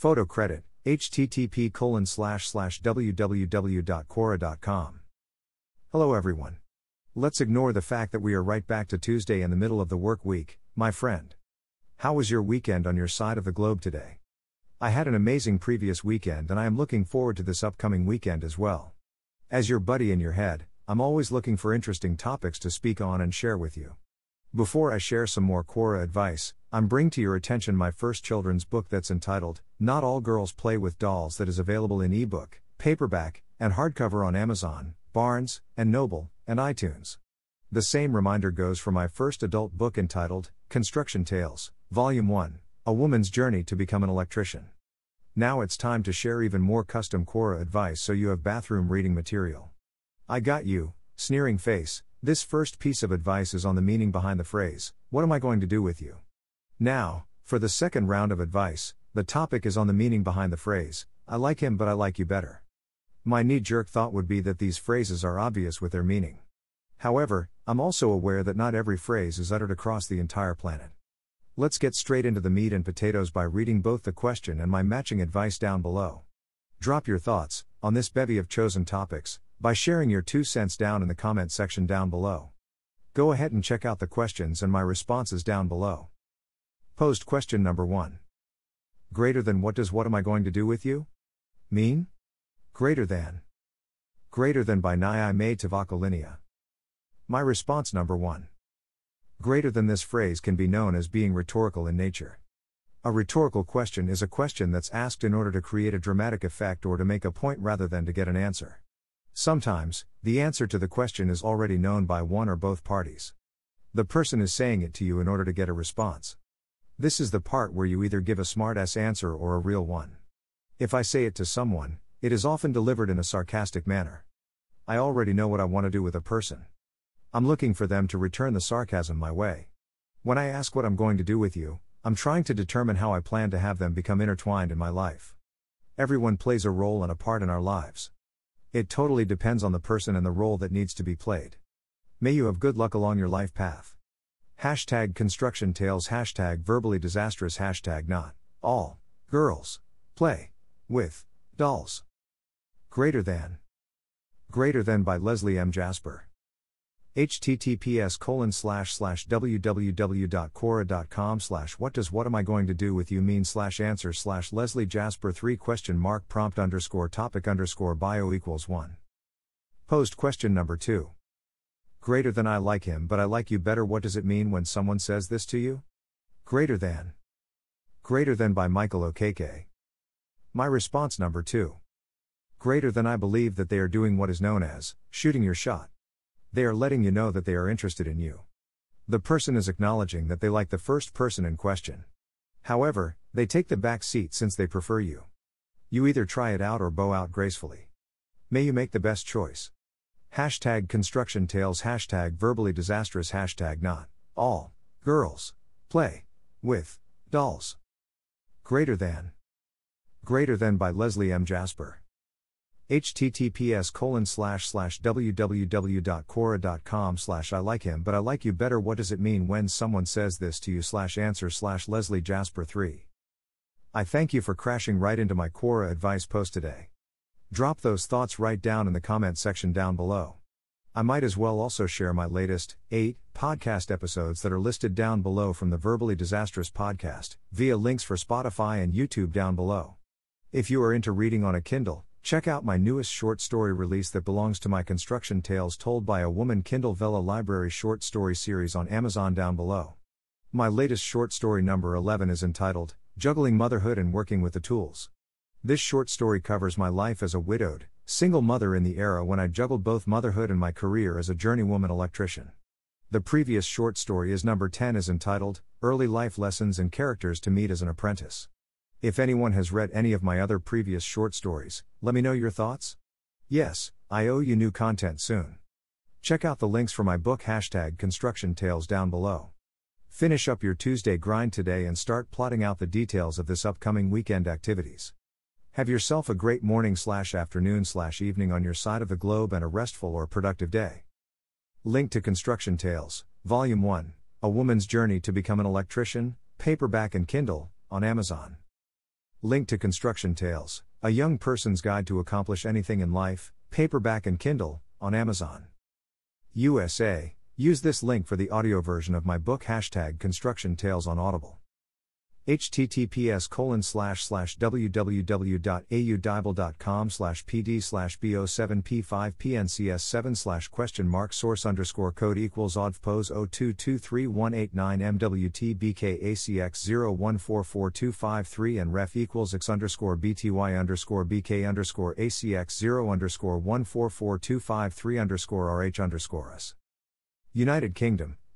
Photo credit, http colon slash slash www.quora.com. Hello everyone. Let's ignore the fact that we are right back to Tuesday in the middle of the work week, my friend. How was your weekend on your side of the globe today? I had an amazing previous weekend and I am looking forward to this upcoming weekend as well. As your buddy in your head, I'm always looking for interesting topics to speak on and share with you. Before I share some more Quora advice, I'm bring to your attention my first children's book that's entitled Not All Girls Play with Dolls that is available in ebook, paperback, and hardcover on Amazon, Barnes and Noble, and iTunes. The same reminder goes for my first adult book entitled Construction Tales, Volume 1 A Woman's Journey to Become an Electrician. Now it's time to share even more custom Quora advice so you have bathroom reading material. I got you, sneering face. This first piece of advice is on the meaning behind the phrase, What am I going to do with you? Now, for the second round of advice, the topic is on the meaning behind the phrase, I like him but I like you better. My knee jerk thought would be that these phrases are obvious with their meaning. However, I'm also aware that not every phrase is uttered across the entire planet. Let's get straight into the meat and potatoes by reading both the question and my matching advice down below. Drop your thoughts on this bevy of chosen topics by sharing your two cents down in the comment section down below. Go ahead and check out the questions and my responses down below. Posed question number 1. Greater than what does what am I going to do with you? Mean? Greater than. Greater than by Nai May Tavakalinia. My response number 1. Greater than this phrase can be known as being rhetorical in nature. A rhetorical question is a question that's asked in order to create a dramatic effect or to make a point rather than to get an answer. Sometimes, the answer to the question is already known by one or both parties. The person is saying it to you in order to get a response. This is the part where you either give a smart ass answer or a real one. If I say it to someone, it is often delivered in a sarcastic manner. I already know what I want to do with a person. I'm looking for them to return the sarcasm my way. When I ask what I'm going to do with you, I'm trying to determine how I plan to have them become intertwined in my life. Everyone plays a role and a part in our lives. It totally depends on the person and the role that needs to be played. May you have good luck along your life path. Hashtag construction tales, hashtag verbally disastrous, hashtag not all girls play with dolls. Greater than. Greater than by Leslie M. Jasper. Https colon slash slash www.quora.com slash what does what am I going to do with you mean slash answer slash Leslie Jasper 3 question mark prompt underscore topic underscore bio equals 1. Posed question number 2. Greater than I like him but I like you better what does it mean when someone says this to you? Greater than. Greater than by Michael Okeke. My response number 2 greater than I believe that they are doing what is known as shooting your shot. They are letting you know that they are interested in you. The person is acknowledging that they like the first person in question. However, they take the back seat since they prefer you. You either try it out or bow out gracefully. May you make the best choice. Hashtag construction tales, hashtag verbally disastrous, hashtag not all girls play with dolls. Greater than. Greater than by Leslie M. Jasper https colon slash slash www.quora.com slash I like him but I like you better what does it mean when someone says this to you slash answer slash Leslie Jasper 3. I thank you for crashing right into my Quora advice post today. Drop those thoughts right down in the comment section down below. I might as well also share my latest, 8, podcast episodes that are listed down below from the Verbally Disastrous podcast, via links for Spotify and YouTube down below. If you are into reading on a Kindle, Check out my newest short story release that belongs to my construction tales told by a woman Kindle Vella Library short story series on Amazon down below. My latest short story number 11 is entitled Juggling Motherhood and Working with the Tools. This short story covers my life as a widowed, single mother in the era when I juggled both motherhood and my career as a journeywoman electrician. The previous short story is number 10 is entitled Early Life Lessons and Characters to Meet as an Apprentice. If anyone has read any of my other previous short stories, let me know your thoughts. Yes, I owe you new content soon. Check out the links for my book hashtag construction tales down below. Finish up your Tuesday grind today and start plotting out the details of this upcoming weekend activities. Have yourself a great morning slash afternoon slash evening on your side of the globe and a restful or productive day. Link to Construction Tales, Volume 1, A Woman's Journey to Become an Electrician, paperback and Kindle, on Amazon. Link to Construction Tales A Young Person's Guide to Accomplish Anything in Life, paperback and Kindle, on Amazon. USA. Use this link for the audio version of my book hashtag Construction Tales on Audible https colon slash slash www.audible.com slash pd slash bo7p5 pncs7 slash question mark source underscore code equals oddpose 02231889 mwt bkacx 0144253 and ref equals x underscore bty underscore bk underscore acx 0 underscore 144253 underscore rh underscore us. United Kingdom,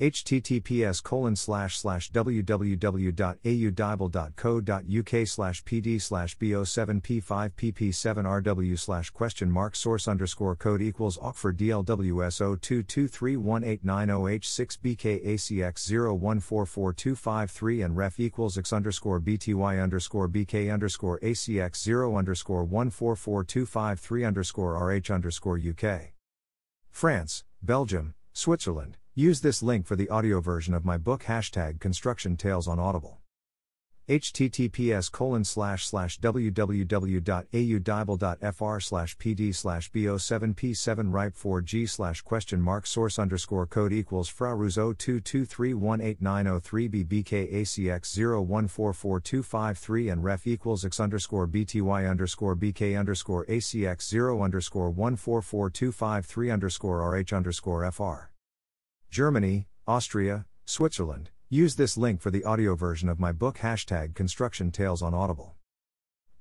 Https colon slash slash www.audible.co.uk slash pd slash bo7p5 pp7rw slash question mark source underscore code equals Oxford DLWS 02231890H6 BKACX 0144253 and ref equals x underscore BTY underscore BK underscore ACX 0 underscore 144253 underscore RH underscore UK. France, Belgium, Switzerland. Use this link for the audio version of my book hashtag construction tales on Audible https colon slash slash www.audible.fr slash pd slash bo7p7 ripe 4g slash question mark source underscore code equals fraruz 0223189003 bbkacx 0144253 and ref equals x underscore bty underscore bk underscore acx 0 underscore 144253 underscore rh underscore fr. Germany, Austria, Switzerland. Use this link for the audio version of my book hashtag Construction Tales on Audible.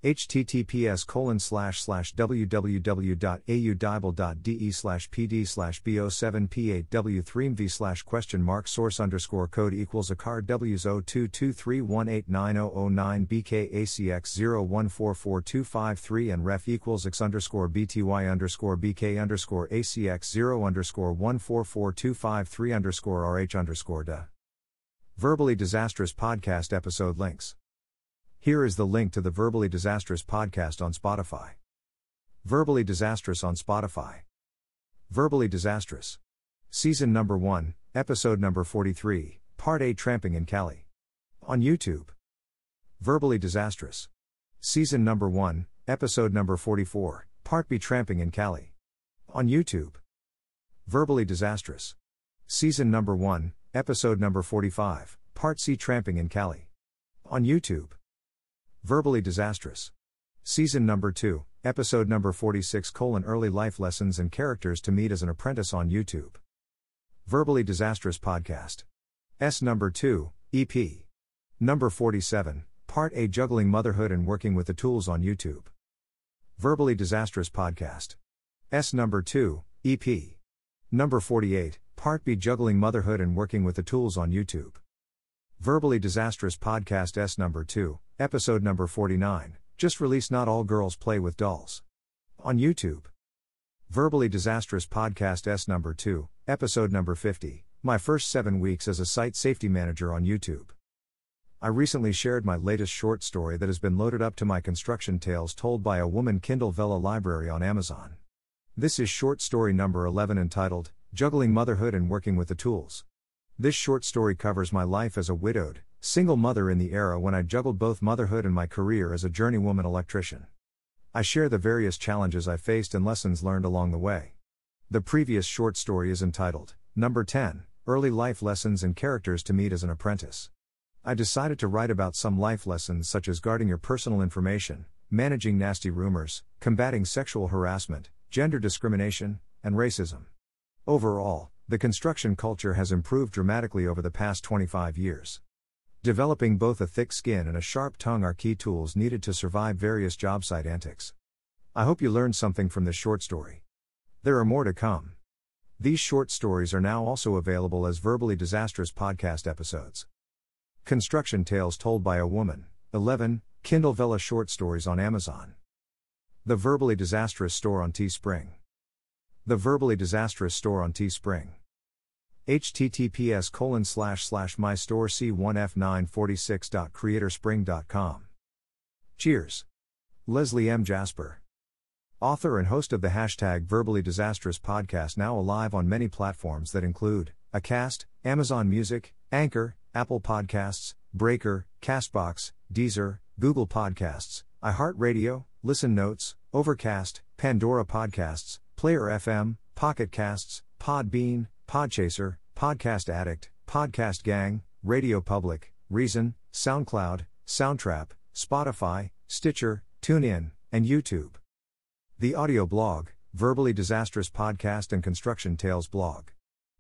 Https colon slash slash www.audible.de slash pd slash bo7p8w3mv slash question mark source underscore code equals a card w's 0223189009 bkacx 0144253 and ref equals x underscore bty underscore bk underscore acx 0 underscore 144253 underscore rh underscore da. Verbally Disastrous Podcast episode links. Here is the link to the Verbally Disastrous podcast on Spotify. Verbally Disastrous on Spotify. Verbally Disastrous. Season number 1, episode number 43, part A Tramping in Cali. On YouTube. Verbally Disastrous. Season number 1, episode number 44, part B Tramping in Cali. On YouTube. Verbally Disastrous. Season number 1, Episode number 45, Part C Tramping in Cali. On YouTube. Verbally Disastrous. Season number 2, Episode number 46 colon Early Life Lessons and Characters to Meet as an Apprentice on YouTube. Verbally Disastrous Podcast. S number 2, EP. Number 47, Part A Juggling Motherhood and Working with the Tools on YouTube. Verbally Disastrous Podcast. S number 2, EP. Number 48, Part B Juggling Motherhood and Working with the Tools on YouTube. Verbally Disastrous Podcast S number 2, episode number 49, just released Not All Girls Play with Dolls. On YouTube. Verbally Disastrous Podcast S number 2, episode number 50, my first seven weeks as a site safety manager on YouTube. I recently shared my latest short story that has been loaded up to my construction tales told by a woman Kindle Vella library on Amazon. This is short story number 11 entitled, Juggling Motherhood and Working with the Tools. This short story covers my life as a widowed, single mother in the era when I juggled both motherhood and my career as a journeywoman electrician. I share the various challenges I faced and lessons learned along the way. The previous short story is entitled, Number 10 Early Life Lessons and Characters to Meet as an Apprentice. I decided to write about some life lessons such as guarding your personal information, managing nasty rumors, combating sexual harassment, gender discrimination, and racism. Overall, the construction culture has improved dramatically over the past 25 years. Developing both a thick skin and a sharp tongue are key tools needed to survive various job site antics. I hope you learned something from this short story. There are more to come. These short stories are now also available as verbally disastrous podcast episodes. Construction Tales Told by a Woman, 11, Kindle Vella Short Stories on Amazon. The Verbally Disastrous Store on Teespring. The Verbally Disastrous Store on Teespring. Https colon slash slash my store c1f946.creatorspring.com. Cheers. Leslie M. Jasper. Author and host of the hashtag Verbally Disastrous podcast now alive on many platforms that include Acast, Amazon Music, Anchor, Apple Podcasts, Breaker, Castbox, Deezer, Google Podcasts, iHeartRadio, Listen Notes, Overcast, Pandora Podcasts, Player FM, Pocket Casts, Podbean, Podchaser, Podcast Addict, Podcast Gang, Radio Public, Reason, SoundCloud, Soundtrap, Spotify, Stitcher, TuneIn, and YouTube. The audio blog, Verbally Disastrous Podcast and Construction Tales blog.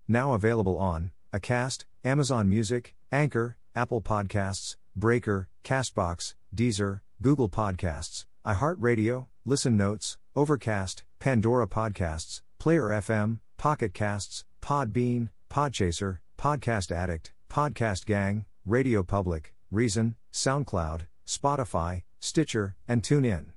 Now available on Acast, Amazon Music, Anchor, Apple Podcasts, Breaker, Castbox, Deezer, Google Podcasts, iHeartRadio, Listen Notes, Overcast, Pandora Podcasts, Player FM, Pocket Casts, Podbean, Podchaser, Podcast Addict, Podcast Gang, Radio Public, Reason, SoundCloud, Spotify, Stitcher, and TuneIn.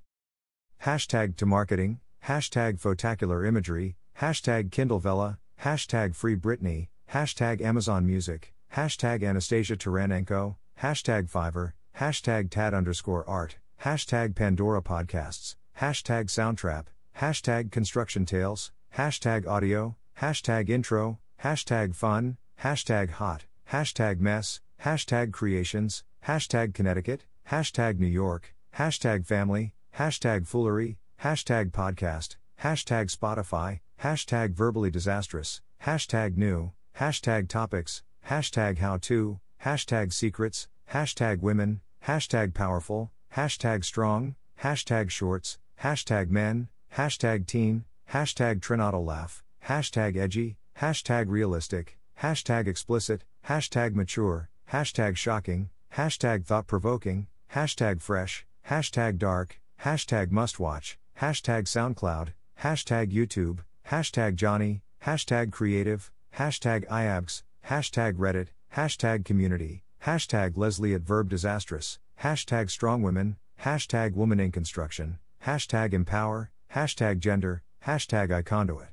Hashtag to marketing, hashtag photacular imagery, hashtag Kindle Vella, hashtag Free Britney, hashtag Amazon Music, hashtag Anastasia Taranenko, hashtag Fiverr, hashtag Tad underscore art, hashtag Pandora Podcasts, hashtag Soundtrap, hashtag Construction Tales, hashtag Audio, hashtag Intro, hashtag Fun, hashtag Hot, hashtag Mess, hashtag Creations, hashtag Connecticut, hashtag New York, hashtag Family, hashtag Foolery, hashtag Podcast, hashtag Spotify, hashtag Verbally Disastrous, hashtag New, hashtag Topics, hashtag How To, hashtag Secrets, hashtag Women, hashtag Powerful, hashtag Strong, hashtag Shorts, hashtag Men, hashtag Teen, hashtag Trinado Laugh, hashtag Edgy, hashtag Realistic, hashtag Explicit, hashtag Mature, hashtag Shocking, hashtag Thought Provoking, hashtag Fresh, hashtag Dark, hashtag Mustwatch, hashtag SoundCloud, hashtag YouTube, hashtag Johnny, hashtag Creative, hashtag IABS, hashtag Reddit, hashtag Community, hashtag Leslie at Verb Disastrous, hashtag Strong Women, hashtag Woman in Construction, hashtag Empower, hashtag Gender, hashtag iConduit,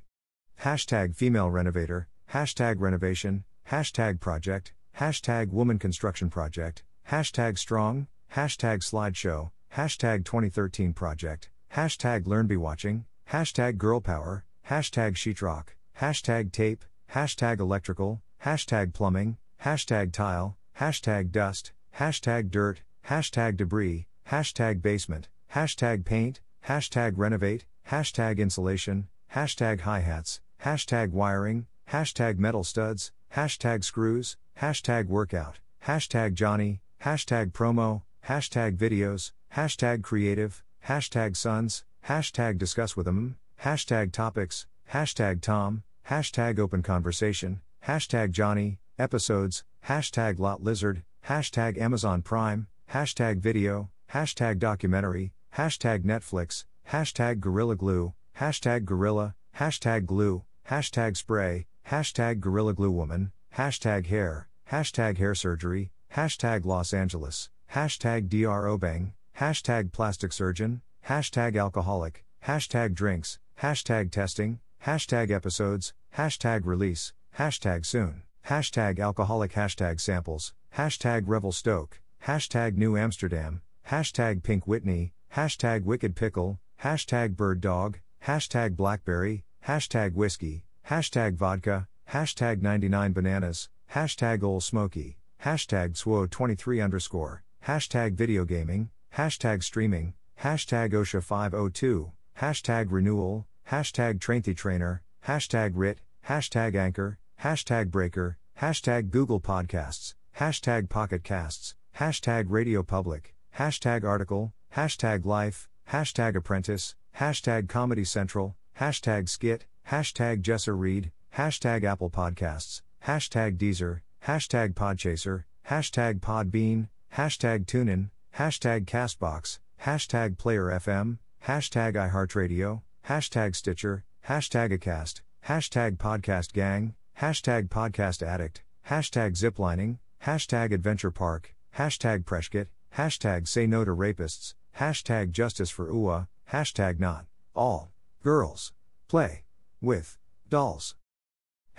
hashtag Female Renovator, hashtag Renovation, hashtag Project, hashtag Woman Construction Project, hashtag Strong, hashtag Slideshow, hashtag 2013 Project, hashtag LearnBeWatching, hashtag Girl Power, hashtag Sheetrock, hashtag Tape, hashtag Electrical, hashtag Plumbing, hashtag Tile, hashtag Dust, hashtag Dirt, hashtag Debris, hashtag Basement, hashtag Paint, hashtag Renovate, hashtag Insulation, hashtag Hi-Hats, hashtag Wiring, hashtag Metal Studs, hashtag Screws, hashtag Workout, hashtag Johnny, hashtag Promo, hashtag Videos, hashtag Creative, hashtag Sons, hashtag Discuss with them, hashtag Topics, hashtag Tom, hashtag Open Conversation, hashtag Johnny, Episodes, hashtag Lot Lizard, hashtag Amazon Prime, hashtag Video, hashtag Documentary, hashtag Netflix, hashtag Gorilla Glue, hashtag Gorilla, hashtag Glue, hashtag Spray, hashtag Gorilla Glue Woman, hashtag Hair, hashtag Hair Surgery, hashtag Los Angeles, hashtag DR Obeng, hashtag Plastic Surgeon, hashtag Alcoholic, hashtag Drinks, hashtag Testing, hashtag Episodes, hashtag Release, hashtag Soon, hashtag Alcoholic, hashtag Samples, hashtag Revel Stoke, hashtag New Amsterdam, hashtag Pink Whitney, hashtag Wicked Pickle, hashtag Bird Dog, hashtag Blackberry, hashtag Whiskey, hashtag Vodka, hashtag 99 Bananas, hashtag Old Smoky, hashtag SWO23 underscore, hashtag Video Gaming, hashtag Streaming, hashtag OSHA 502, hashtag Renewal, hashtag Train the Trainer, hashtag RIT, hashtag Anchor, hashtag Breaker, hashtag Google Podcasts, hashtag Pocket Casts, hashtag Radio Public, hashtag Article, hashtag Life, hashtag Apprentice, hashtag Comedy Central, hashtag Skit, hashtag Jesser Reed, hashtag Apple Podcasts, hashtag Deezer, hashtag Podchaser, hashtag Podbean, hashtag TuneIn, hashtag Castbox, hashtag Player FM, hashtag iHeartRadio, hashtag Stitcher, hashtag Acast, hashtag Podcast Gang, hashtag Podcast Addict, hashtag Ziplining, hashtag Adventure Park, hashtag Preshkit, hashtag Say No to Rapists, hashtag Justice for UA, hashtag Not All Girls. Play. With. Dolls.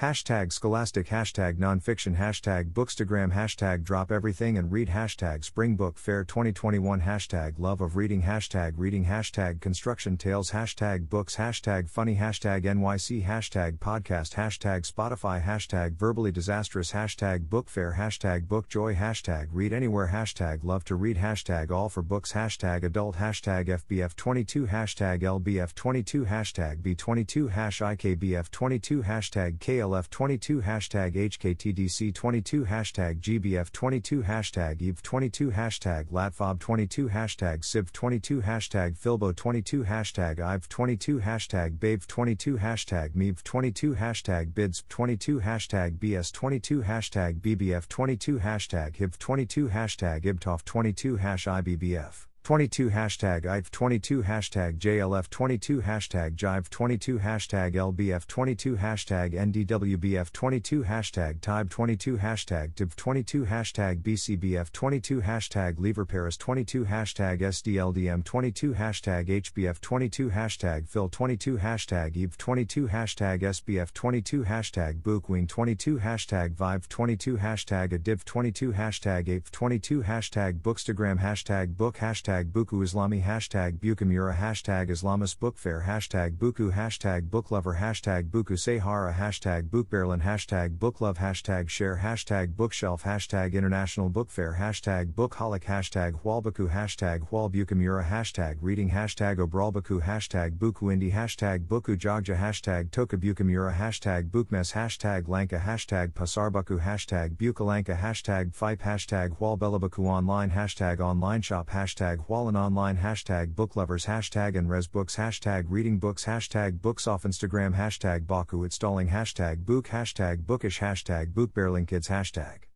Hashtag scholastic, hashtag nonfiction, hashtag bookstagram, hashtag drop everything and read, hashtag spring book fair 2021, hashtag love of reading, hashtag reading, hashtag construction tales, hashtag books, hashtag funny, hashtag NYC, hashtag podcast, hashtag Spotify, hashtag verbally disastrous, hashtag book fair, hashtag book joy, hashtag read anywhere, hashtag love to read, hashtag all for books, hashtag adult, hashtag FBF22, hashtag LBF22, hashtag B22, hash IKBF22, hashtag KL LF22 hashtag HKTDC22 hashtag GBF22 hashtag EVE22 hashtag LATFOB22 hashtag SIV22 hashtag Filbo22 hashtag IVE22 hashtag BAVE22 hashtag MEVE22 hashtag BIDS22 hashtag BS22 hashtag BBF22 hashtag HIV22 hashtag IBTOF22 hash IBBF 22 hashtag IVE 22 hashtag JLF 22 hashtag Jive 22 hashtag LBF 22 hashtag NDWBF 22 hashtag TIBE 22 hashtag DIV 22 hashtag BCBF 22 hashtag LeverParis 22 hashtag SDLDM 22 hashtag HBF 22 hashtag Phil 22 hashtag EVE 22 hashtag SBF 22 hashtag Bookween 22 hashtag Vive 22 hashtag ADIV 22 hashtag APE 22 hashtag Bookstagram hashtag Book hashtag hashtag Buku Islami hashtag Bukamura hashtag Islamist Book Fair hashtag Buku hashtag Booklover hashtag Buku Sahara hashtag Bookberlin hashtag Booklove hashtag Share hashtag Bookshelf hashtag International Book Fair hashtag Bookholic hashtag Hualbaku hashtag Hualbukamura hashtag Reading hashtag Obralbaku hashtag Buku Indie hashtag Buku Jogja hashtag Tokabukamura hashtag Bookmess hashtag Lanka hashtag Pasarbaku hashtag Bukalanka hashtag Fipe hashtag Hualbelabaku online hashtag online shop hashtag Hualan online hashtag booklovers hashtag and resbooks hashtag reading books hashtag books off Instagram hashtag Baku installing hashtag book hashtag bookish hashtag bookbearlingkids hashtag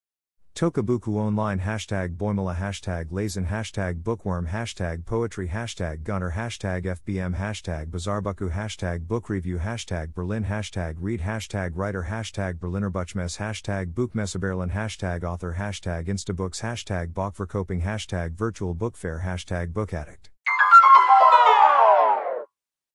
Tokabuku online hashtag Boimala hashtag Lazen hashtag Bookworm hashtag Poetry hashtag Gunner hashtag FBM hashtag Bazaarbuku hashtag Book Review hashtag Berlin hashtag Read hashtag Writer hashtag Berlinerbuchmesse hashtag Buchmesseberlin hashtag Author hashtag Instabooks hashtag Bachverkoping hashtag Virtual Book Fair hashtag Book Addict